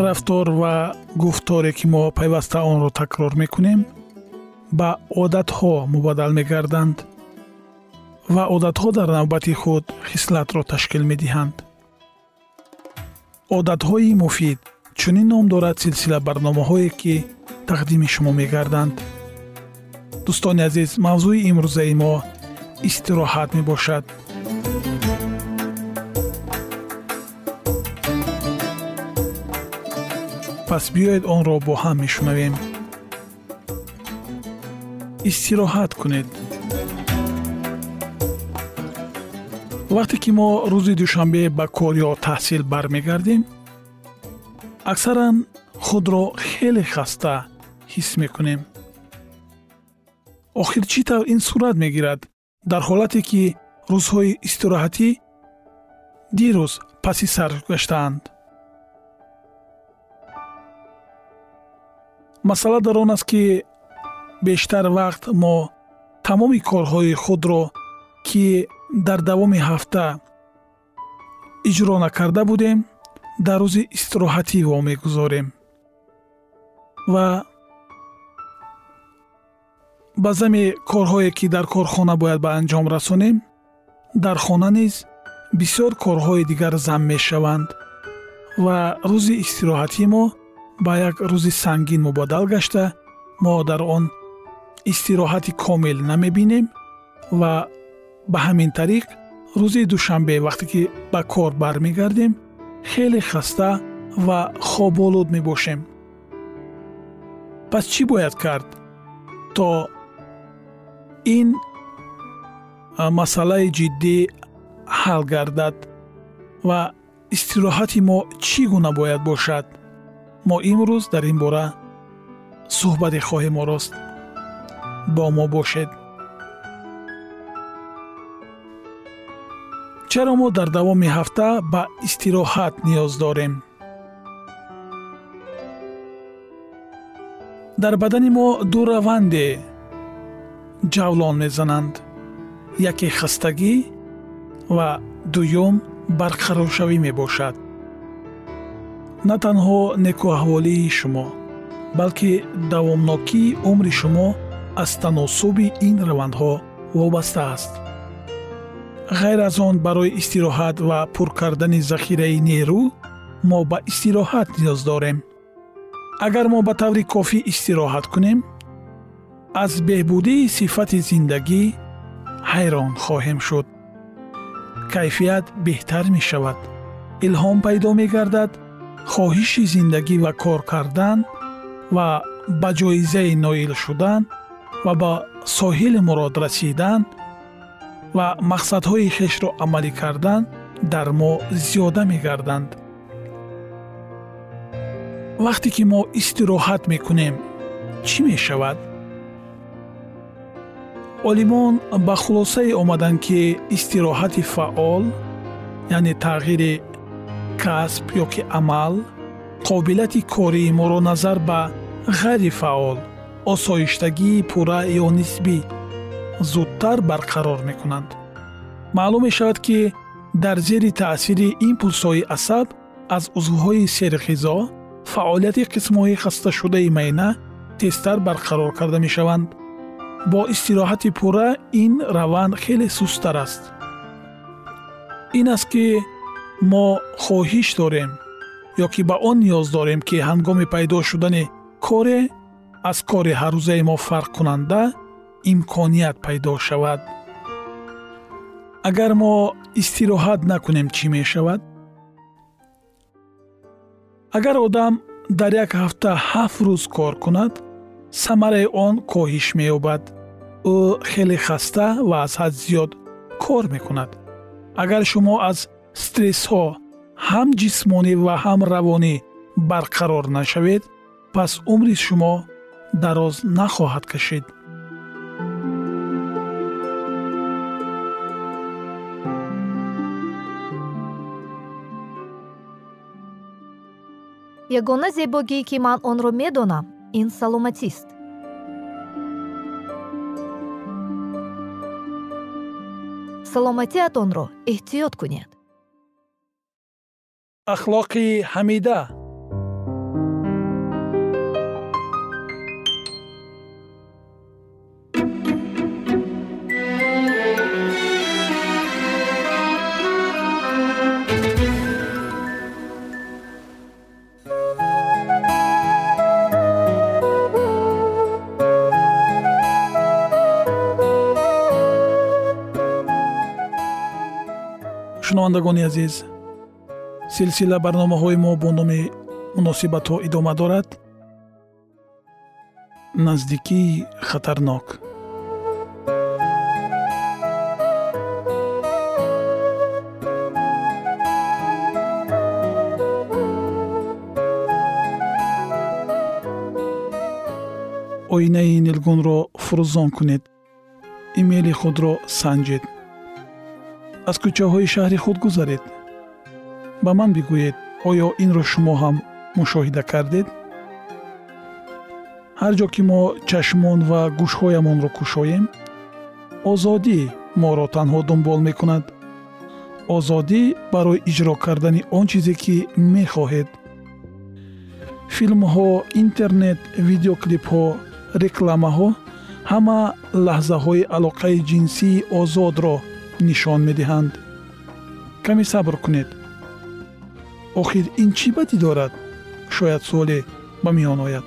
рафтор ва гуфторе ки мо пайваста онро такрор мекунем ба одатҳо мубаддал мегарданд ва одатҳо дар навбати худ хислатро ташкил медиҳанд одатҳои муфид чунин ном дорад силсила барномаҳое ки тақдими шумо мегарданд дӯстони азиз мавзӯи имрӯзаи мо истироҳат мебошад пас биёед онро бо ҳам мешунавем истироҳат кунед вақте ки мо рӯзи душанбе ба кор ё таҳсил бармегардем аксаран худро хеле хаста ҳис мекунем охир чӣ тавр ин сурат мегирад дар ҳолате ки рӯзҳои истироҳатӣ дирӯз паси сар гаштаанд масъала дар он аст ки бештар вақт мо тамоми корҳои худро ки дар давоми ҳафта иҷро накарда будем дар рӯзи истироҳатӣ вомегузорем. Ва ба зами корҳое ки дар корхона бояд ба анҷом расонем дар хона низ бисёр корҳои дигар зам мешаванд ва рӯзи истироҳатӣ мо ба як рӯзи сангин мубаддал гашта мо дар он истироҳати комил намебинем ва ба ҳамин тариқ рӯзи душанбе вақте ки ба кор бармегардем хеле хаста ва хоболуд мебошем. Пас чӣ бояд кард? То ин масъалаи ҷиддӣ ҳал гардад ва истироҳати мо чӣ гуна бояд бошад мо имрӯз дар ин бора суҳбате хоҳем орост бо мо бошед. Чаро мо дар давоми ҳафта ба истироҳат ниёз дорем? Дар бадани мо ду раванде ҷавлон мезананд. Яке хастагӣ ва дуюм барқароршавӣ мебошад на танҳо некуаҳволии шумо балки давомнокии умри шумо аз таносуби ин равандҳо вобаста аст. Ғайр аз он барои истироҳат ва пур кардани захираи нерӯ мо ба истироҳат ниёз дорем. Агар мо ба таври кофӣ истироҳат кунем аз беҳбудии сифати зиндагӣ ҳайрон хоҳем шуд. Кайфият беҳтар мешавад. Илҳом пайдо мегардад хоҳиши зиндагӣ ва кор кардан ва ба ҷоизаи ноил шудан ва ба соҳили мурод расидан ва мақсадҳои хешро амалӣ кардан дар мо зиёда мегарданд вақте ки мо истироҳат мекунем чӣ мешавад олимон ба хулосае омаданд ки истироҳати фаъол яъне тағйири касб ё ки амал қобилияти кории моро назар ба ғайрифаъол осоиштагии пурра ё нисбӣ зудтар барқарор мекунанд. Маълум мешавад ки дар зери таъсири импулсҳои асаб аз узвҳои серғизо фаъолияти қисмҳои хасташудаи майъна тезтар барқарор карда мешаванд. Бо истироҳати пурра ин раванд хеле сусттар аст. Ин аст ки мо хоҳиш дорем ё ки ба он ниёз дорем ки ҳангоми пайдо шудани коре аз кори ҳаррӯзаи мо фарқкунанда имконият пайдо шавад. Агар мо истироҳат накунем чӣ мешавад? Агар одам дар як ҳафта ҳафт рӯз кор кунад самараи он коҳиш меёбад. Ӯ хеле хаста ва аз ҳад зиёд кор мекунад. Агар шумо аз стрессҳо ҳам ҷисмонӣ ва ҳам равонӣ барқарор нашавед пас умри шумо дароз нахоҳад кашид ягона зебогӣ ки ман онро медонам ин саломатист. Саломатиатонро эҳтиёт кунед ахлоқи ҳамида шунавандагони азиз силсила барномаҳои мо бо номи муносибатҳо идома дорад наздикии хатарнок. Оинаи нилгунро фурӯзон кунед. Имейли худро санҷед. Аз кӯчаҳои шаҳри худ гузаред ба ман бигӯед оё инро шумо ҳам мушоҳида кардед? Ҳар ҷо ки мо чашмон ва гӯшҳоямонро кушоем озодӣ моро танҳо дунбол мекунад. Озодӣ барои иҷро кардани он чизе ки мехоҳед. Филмҳо интернет видеоклипҳо рекламаҳо ҳама лаҳзаҳои алоқаи ҷинсии озодро нишон медиҳанд. Каме сабр кунед охир ин чӣ бадӣ дорад? Шояд суоле ба миён ояд.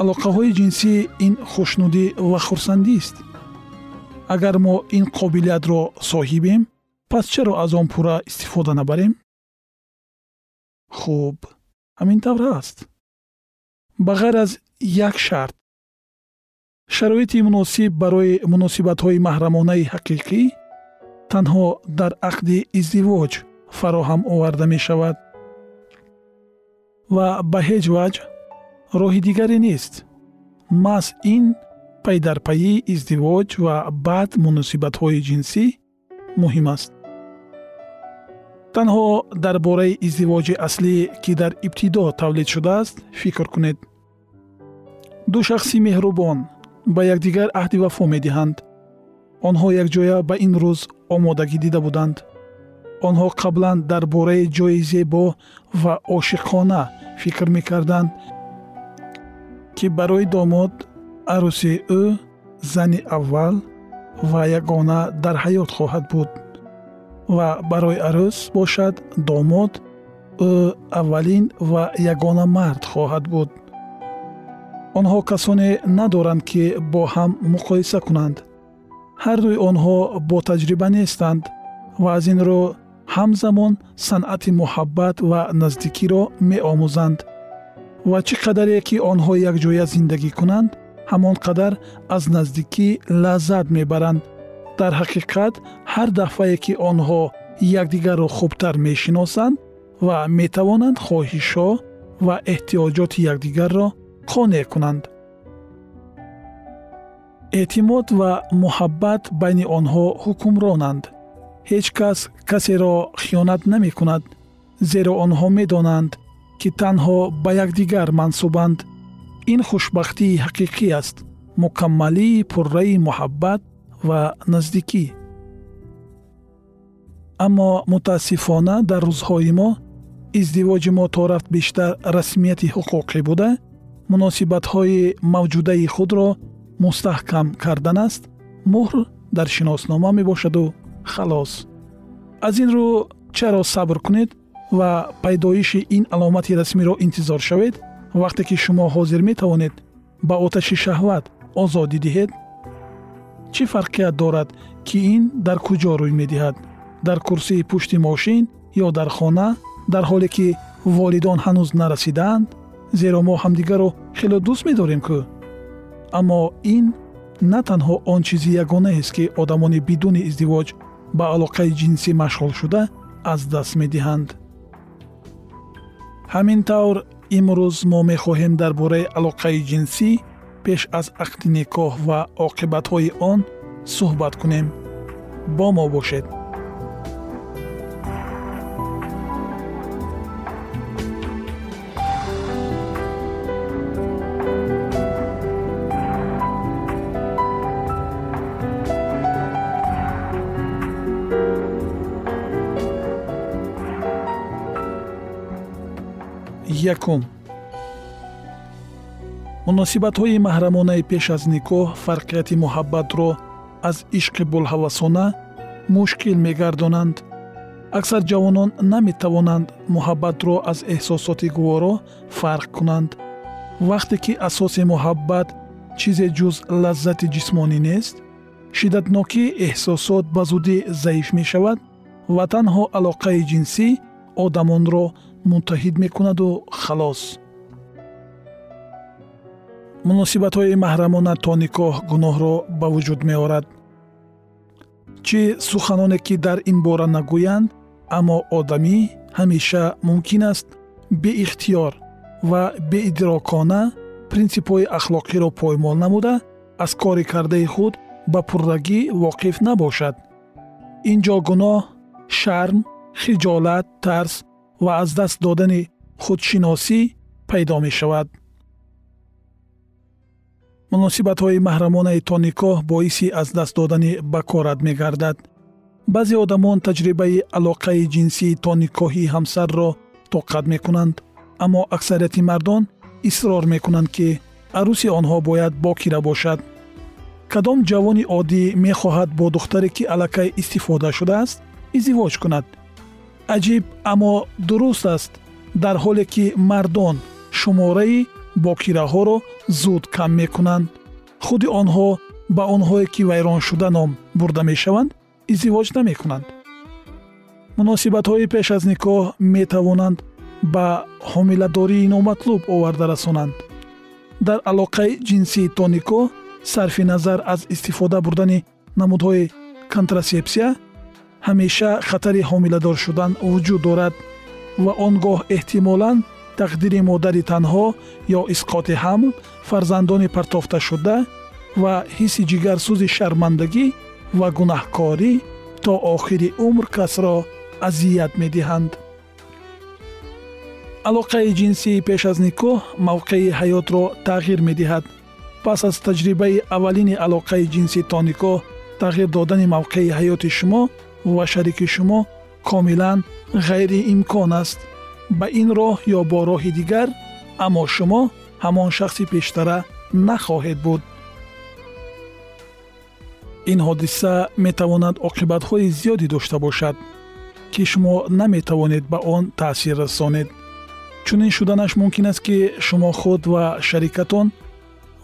Алоқаҳои ҷинсӣ ин хушнудӣ ва хурсандист агар мо ин қобилиятро соҳибем пас чаро аз он пурра истифода набарем? Хуб ҳамин тавр аст. Ба ғайр аз як шарт. Шароити муносиб барои муносибатҳои маҳрамонаи ҳақиқӣ танҳо дар ақди издивоҷ фароҳам оварда мешавад. Ва ба ҳеҷ ваҷ роҳи дигаре нест. Маҳз ин пайдарпайии издивоҷ ва баъд муносибатҳои ҷинсӣ муҳим аст. Танҳо дар бораи издивоҷи аслӣ ки дар ибтидо тавлид шудааст фикр кунед. Ду шахси меҳрубон ба якдигар аҳди вафо медиҳанд. Онҳо якҷоя ба ин рӯз омодагӣ дида буданд онҳо қаблан дар бораи ҷои зебо ва ошиқона фикр мекарданд ки барои домод арӯси ӯ зани аввал ва ягона дар ҳаёт хоҳад буд. Ва барои арӯс бошад домод ӯ аввалин ва ягона мард хоҳад буд. Онҳо касоне надоранд ки бо ҳам муқоиса кунанд. Ҳардуи онҳо бо таҷриба нестанд ва аз ин рӯ ҳамзамон санъати муҳаббат ва наздикиро меомӯзанд. Ва чӣ қадаре ки онҳо якҷоя зиндагӣ кунанд ҳамон қадар аз наздикӣ лаззат мебаранд. Дар ҳақиқат ҳар дафъае ки онҳо якдигарро хубтар мешиносанд ва метавонанд хоҳишҳо ва эҳтиёҷоти якдигарро қонеъ кунанд. Эътимод ва муҳаббат байни онҳо ҳукмронанд ҳеҷ кас касеро хиёнат намекунад зеро онҳо медонанд ки танҳо ба якдигар мансубанд. Ин хушбахтии ҳақиқӣ аст мукаммалии пурраи муҳаббат ва наздикӣ. Аммо мутаассифона дар рӯзҳои мо издивоҷи мо то рафт бештар расмияти ҳуқуқӣ буда муносибатҳои мавҷудаи худро мустаҳкам кардан аст муҳр дар шиноснома мебошаду халос. Аз ин рӯ чаро сабр кунед ва пайдоиши ин аломати расмиро интизор шавед вақте ки шумо ҳозир метавонед ба оташи шаҳват озодӣ диҳед чӣ фарқият дорад ки ин дар куҷо рӯй медиҳад? Дар курсии пушти мошин ё дар хона дар ҳоле ки волидон ҳанӯз нарасидаанд зеро мо ҳамдигарро хело дӯст медорем кӯ аммо ин на танҳо он чизи ягонаест ки одамони бидуни издивоҷ ба алоқаи ҷинсӣ машғул шуда аз даст медиҳанд. Ҳамин тавр имрӯз мо мехоҳем дар бораи алоқаи ҷинсӣ пеш аз ақди никоҳ ва оқибатҳои он суҳбат кунем. Бо мо бошед якум. Муносибатҳои маҳрамонаи пеш аз никоҳ фарқияти муҳаббатро аз ишқи булҳавасона мушкил мегардонанд. Аксар ҷавонон наметавонанд муҳаббатро аз эҳсосоти гуворо фарқ кунанд. Вақте ки асоси муҳаббат чизе ҷуз лаззати ҷисмонӣ нест шиддатнокии эҳсосот ба зудӣ заиф мешавад ва танҳо алоқаи ҷинсӣ одамонро муттаҳид мекунаду халос. Муносибатҳои маҳрамона то никоҳ гуноҳро ба вуҷуд меорад. Чӣ суханоне ки дар ин бора нагӯянд аммо одамӣ ҳамеша мумкин аст беихтиёр ва беидрокона принсипҳои ахлоқиро поймол намуда аз кори кардаи худ ба пуррагӣ воқиф набошад. Ин ҷо гуноҳ шарм хиҷолат тарс ва аз даст додани худшиносӣ пайдо мешавад. Муносибатҳои маҳрамонаи то никоҳ боиси аз даст додани бакорат мегардад. Баъзе одамон таҷрибаи алоқаи ҷинсии то никоҳии ҳамсарро тоқат мекунанд аммо аксарияти мардон исрор мекунанд ки арӯси онҳо бояд бокира бошад. Кадом ҷавони оддӣ мехоҳад бо духтаре ки аллакай истифода шудааст издивоҷ кунад аҷиб аммо дуруст аст. Дар ҳоле ки мардон шумораи бокираҳоро зуд кам мекунанд худи онҳо ба онҳое ки вайроншуда ном бурда мешаванд издивоҷ намекунанд. Муносибатҳои пеш аз никоҳ метавонанд ба ҳомиладории номатлуб оварда расонанд. Дар алоқаи ҷинсии то никоҳ сарфи назар аз истифода бурдани намудҳои контрасепсия ҳамеша хатари ҳомиладор шудан вуҷуд дорад ва он гоҳ эҳтимолан тақдири модари танҳо ё исқоти ҳамл фарзандони партофташуда ва ҳисси ҷигарсӯзи шармандагӣ ва гунаҳкорӣ то охири умр касро азият медиҳанд. Алоқаи ҷинсии пеш аз никоҳ мавқеи ҳаётро тағйир медиҳад. Пас аз таҷрибаи аввалини алоқаи ҷинсӣ то никоҳ тағйир додани мавқеи ҳаёти шумо ва шарики шумо комилан ғайриимкон аст ба ин роҳ ё бо роҳи дигар аммо шумо ҳамон шахси пештара нахоҳед буд ин ҳодиса метавонад оқибатҳои зиёде дошта бошад ки шумо наметавонед ба он таъсир расонед чунин шуданаш мумкин аст ки шумо худ ва шарикатон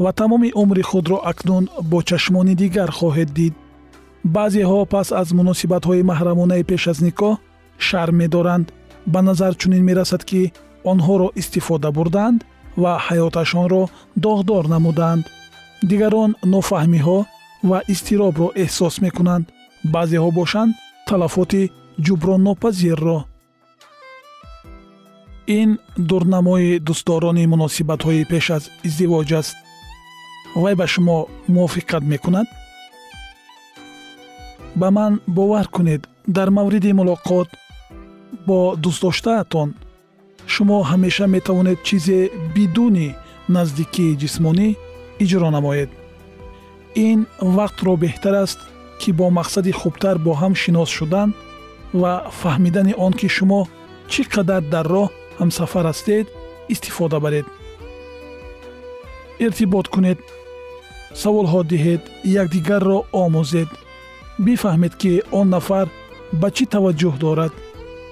ва тамоми умри худро акнун бо чашмони дигар хоҳед дид баъзеҳо пас аз муносибатҳои маҳрамонаи пеш аз никоҳ шарм медоранд. Ба назар чунин мерасад ки онҳоро истифода бурданд ва ҳаёташонро доғдор намуданд. Дигарон нофаҳмиҳо ва изтиробро эҳсос мекунанд. Баъзеҳо бошанд талафоти ҷуброннопазирро ин дурнамои дӯстдорони муносибатҳои пеш аз издивоҷ аст. Вай ба шумо мувофиқат мекунад ба ман бовар кунед. Дар мавриди мулоқот бо дӯстдоштаатон шумо ҳамеша метавонед чизе бидуни наздикии ҷисмонӣ иҷро намоед. Ин вақтро беҳтар аст ки бо мақсади хубтар бо ҳам шинос шудан ва фаҳмидани он ки шумо чӣ қадар дар роҳ ҳамсафар ҳастед истифода баред. Иртибот кунед саволҳо диҳед якдигарро омӯзед бифаҳмед ки он нафар ба чӣ таваҷҷӯҳ дорад?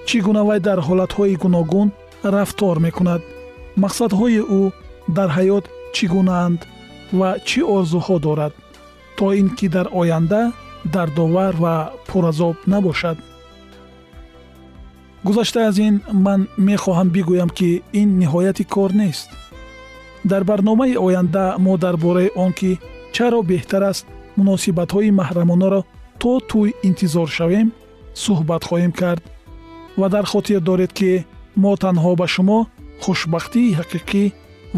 Чӣ гуна вай дар ҳолатҳои гуногун рафтор мекунад? Мақсадҳои ӯ дар ҳаёт чӣ гунаанд ва чӣ орзуҳо дорад то ин ки дар оянда дардовар ва пуразоб набошад? Гузашта аз ин ман мехоҳам бигӯям ки ин ниҳояти кор нест. Дар барномаи оянда мо дар бораи он ки чаро беҳтар аст муносибатҳои маҳрамонаро то тӯй интизор шавем суҳбат хоҳем кард ва дар хотир доред ки мо танҳо ба шумо хушбахтии ҳақиқӣ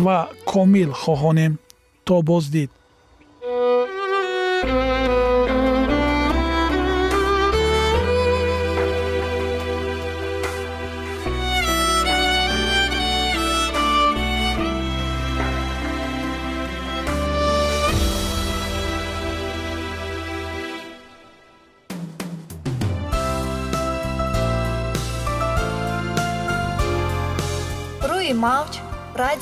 ва комил хоҳонем. То боздид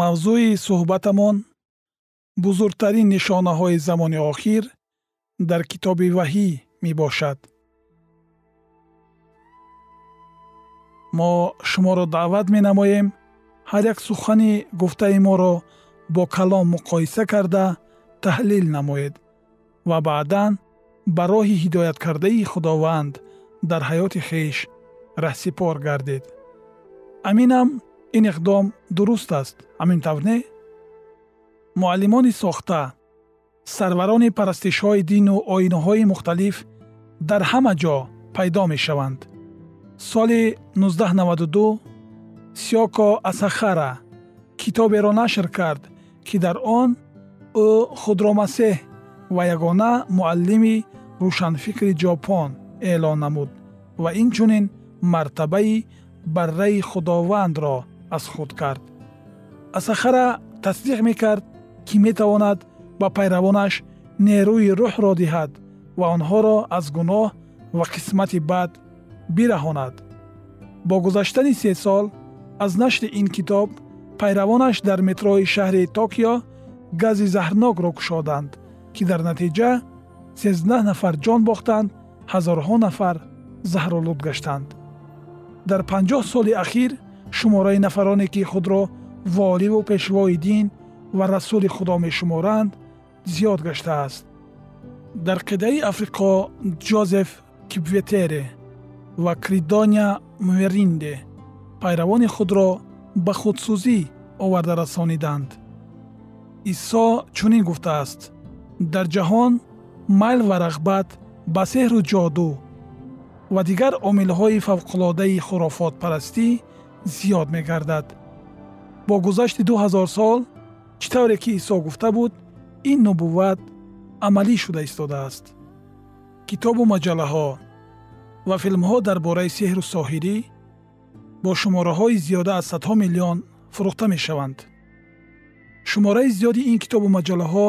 Мавзӯи суҳбатамон бузургтарин нишонаҳои замони охир дар китоби ваҳӣ мебошад. Мо шуморо даъват менамоем ҳар як сухани гуфтаи моро бо калом муқоиса карда таҳлил намоед ва баъдан ба роҳи ҳидояткардаи худованд дар ҳаёти хеш раҳсипор гардед. Аминам ин иқдом дуруст аст. Ҳамин тавр не муаллимони сохта сарварони парастишҳои дину оинаҳои мухталиф дар ҳама ҷо пайдо мешаванд. Соли 1992 сиёко асахара китоберо нашр кард ки дар он ӯ худро масеҳ ва ягона муаллими рӯшанфикри ҷопон эълон намуд ва инчунин мартабаи барраи худовандро аз худ кард. Асахара тасдиқ мекард ки метавонад ба пайравонаш нерӯи рӯҳро диҳад ва онҳоро аз гуноҳ ва қисмати бад бираҳонад. Бо гузаштани се сол аз нашри ин китоб пайравонаш дар метрои шаҳри токио гази заҳрнокро кушоданд ки дар натиҷа сездаҳ нафар ҷон бохтанд ҳазорҳо нафар заҳролуд гаштанд. Дар панҷоҳ соли ахир шумораи нафароне ки худро воливу пешвои дин ва расули худо мешуморанд зиёд гаштааст. Дар қидаи африқо ҷозеф кипветере ва кридоня меринде пайравони худро ба худсӯзӣ оварда расониданд исо чунин гуфтааст дар ҷаҳон майл ва рағбат ба сеҳру ҷоду ва дигар омилҳои фавқулодаи хурофотпарастӣ зиёд мегардад. Бо гузашти ду ҳазор сол чӣ тавре ки исо гуфта буд ин нубувват амалӣ шуда истодааст. Китобу маҷаллаҳо ва филмҳо дар бораи сеҳру соҳирӣ бо шумораҳои зиёда аз садҳо миллион фурӯхта мешаванд шумораи зиёди ин китобу маҷаллаҳо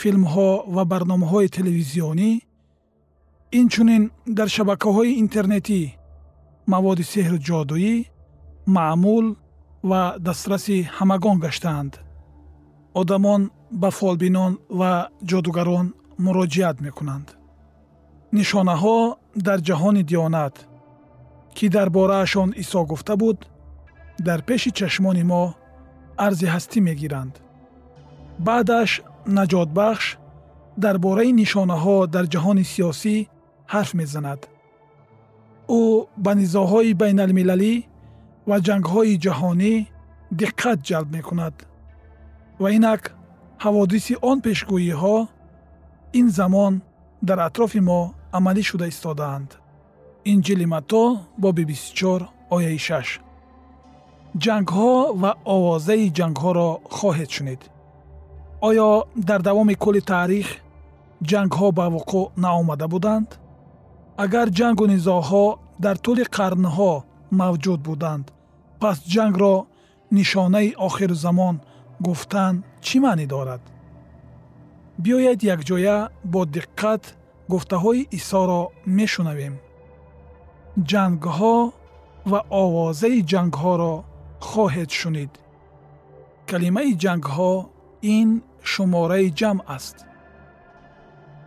филмҳо ва барномаҳои телевизионӣ инчунин дар шабакаҳои интернетӣ маводи сеҳру ҷодуӣ маъмул ва дастраси ҳамагон гаштаанд. одамон ба фолбинон ва ҷодугарон муроҷиат мекунанд. нишонаҳо дар ҷаҳони диёнат ки дар бораашон исо гуфта буд дар пеши чашмони мо арзи ҳастӣ мегиранд. Баъдаш наҷотбахш дар бораи нишонаҳо дар ҷаҳони сиёсӣ ҳарф мезанад. Ӯ ба низоҳои байналмилалӣ ва ҷангҳои ҷаҳонӣ диққат ҷалб мекунад. Ва инак ҳаводиси он пешгӯиҳо ин замон дар атрофи мо амалӣ шуда истодаанд. Инҷили матто боби 24 ояи 6 ҷангҳо ва овозаи ҷангҳоро хоҳед шунид. Оё дар давоми кулли таърих ҷангҳо ба вуқӯъ наомада буданд? Агар ҷангу низоъҳо дар тӯли қарнҳо мавҷуд буданд пас ҷангро нишонаи охирузамон гуфтан чӣ маънӣ дорад? Биёед якҷоя бо диққат гуфтаҳои исоро мешунавем. Ҷангҳо ва овозаи ҷангҳоро хоҳед шунид. Калимаи ҷангҳо ин шумораи ҷамъ аст.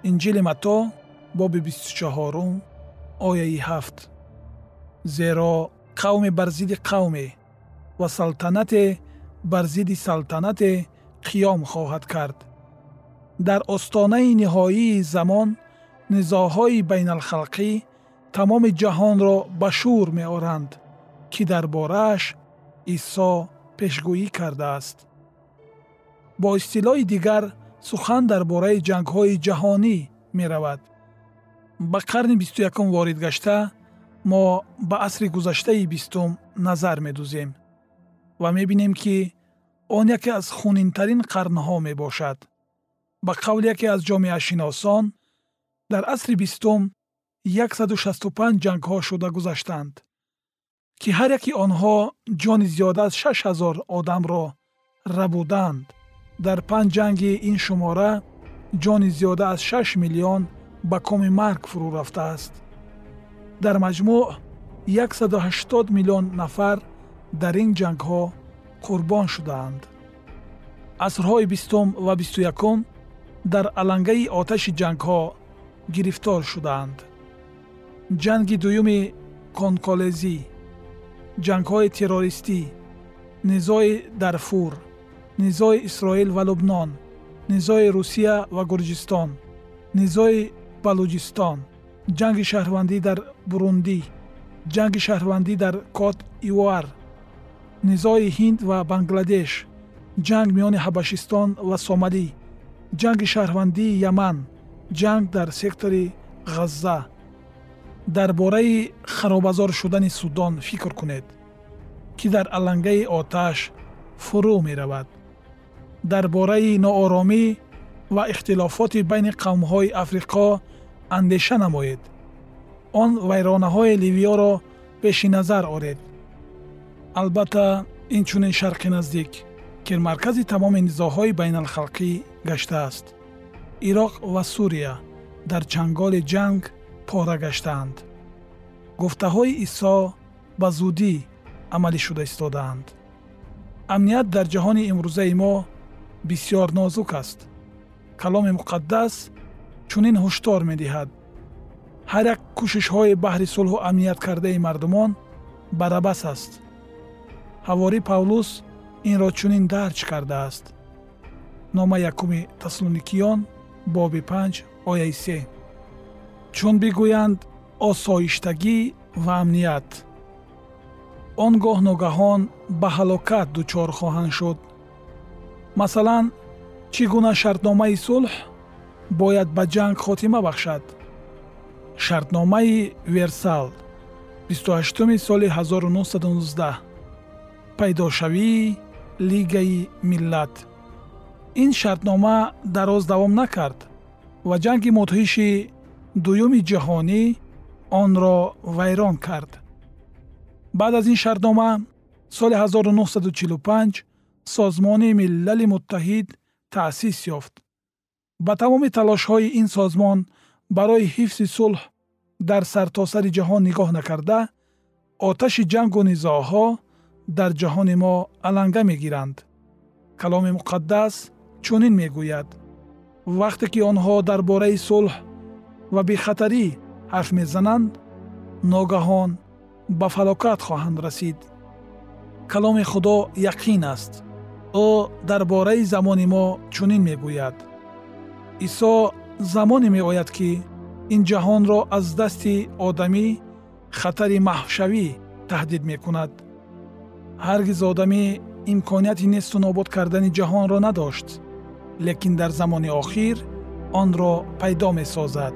Инҷили матто боби бистучаҳорум ояи ҳафт. Зеро қавме бар зидди қавме ва салтанате бар зидди салтанате қиём хоҳад кард. Дар остонаи ниҳоии замон низоъҳои байналхалқӣ тамоми ҷаҳонро ба шӯр меоранд ки дар борааш исо пешгӯӣ кардааст. Бо истилоҳи дигар сухан дар бораи ҷангҳои ҷаҳонӣ меравад. Ба қарни бисту якум ворид гашта мо ба асри гузаштаи бистум назар медӯзем ва мебинем ки он яке аз хунинтарин қарнҳо мебошад. Ба қавли яке аз ҷомеашиносон дар асри бистум 165 ҷангҳо шуда гузаштанд ки ҳар яки онҳо ҷони зиёда аз 6 ҳазор одамро рабуданд. Дар панҷ ҷанги ин шумора ҷони зиёда аз 6 миллион ба коми марг фурӯ рафтааст. Дар маҷмӯъ 180 миллион нафар дар ин ҷангҳо қурбон шудаанд. Асрҳои бистум ва бисту якум дар алангаи оташи ҷангҳо гирифтор шудаанд. Ҷанги дуюми конколезӣ ҷангҳои террористӣ низои дарфур низои исроил ва лубнон низои русия ва гурҷистон низои балуҷистон ҷанги шаҳрвандӣ дар бурундӣ ҷанги шаҳрвандӣ дар кот ивуар низои ҳинд ва бангладеш ҷанг миёни ҳабашистон ва сомалӣ ҷанги шаҳрвандии яман ҷанг дар сектори ғазза дар бораи харобазор шудани судон фикр кунед ки дар алангаи оташ фурӯ меравад. Дар бораи нооромӣ ва ихтилофоти байни қавмҳои африқо андеша намоед. Он вайронаҳои ливиёро пеши назар оред. Албатта инчунин шарқи наздик ки маркази тамоми низоъҳои байналхалқӣ гаштааст ироқ ва сурия дар чанголи ҷанг пора гаштаанд. Гуфтаҳои исо ба зудӣ амалӣ шуда истодаанд амният дар ҷаҳони имрӯзаи мо бисьёр нозук аст. Каломи муқаддас чунин ҳуштор медиҳад. Ҳар як кӯшишҳои баҳри сулҳу амният кардаи мардумон барабас аст. Ҳавори павлус инро чунин дарҷ кардааст. Нома якуми таслоникиён боби панҷ ояи се чун бигӯянд осоиштагӣ ва амният. Он гоҳ ногаҳон ба ҳалокат дучор хоҳанд шуд. Масалан чӣ гуна шартномаи сулҳ бояд ба ҷанг хотима бахшад? Шартномаи версал 28 соли 1919 пайдошавии лигаи миллат. Ин шартнома дароз давом накард ва ҷанги мудҳиши дуюми ҷаҳонӣ онро вайрон кард баъд аз ин шартнома соли 1945 созмони милали муттаҳид таъсис ёфт ба тамоми талошҳои ин созмон барои ҳифзи сулҳ дар сартосари ҷаҳон нигоҳ накарда оташи ҷангу низоъҳо дар ҷаҳони мо аланга мегиранд каломи муқаддас чунин мегӯяд вақте ки онҳо дар бораи сулҳ ва бехатарӣ ҳарф мезананд ногаҳон ба фалокат хоҳанд расид. Каломи худо яқин аст. Ӯ дар бораи замони мо чунин мегӯяд. Исо замоне меояд ки ин ҷаҳонро аз дасти одамӣ хатари маҳвшавӣ таҳдид мекунад. Ҳаргиз одамӣ имконияти несту нобуд кардани ҷаҳонро надошт лекин дар замони охир онро пайдо месозад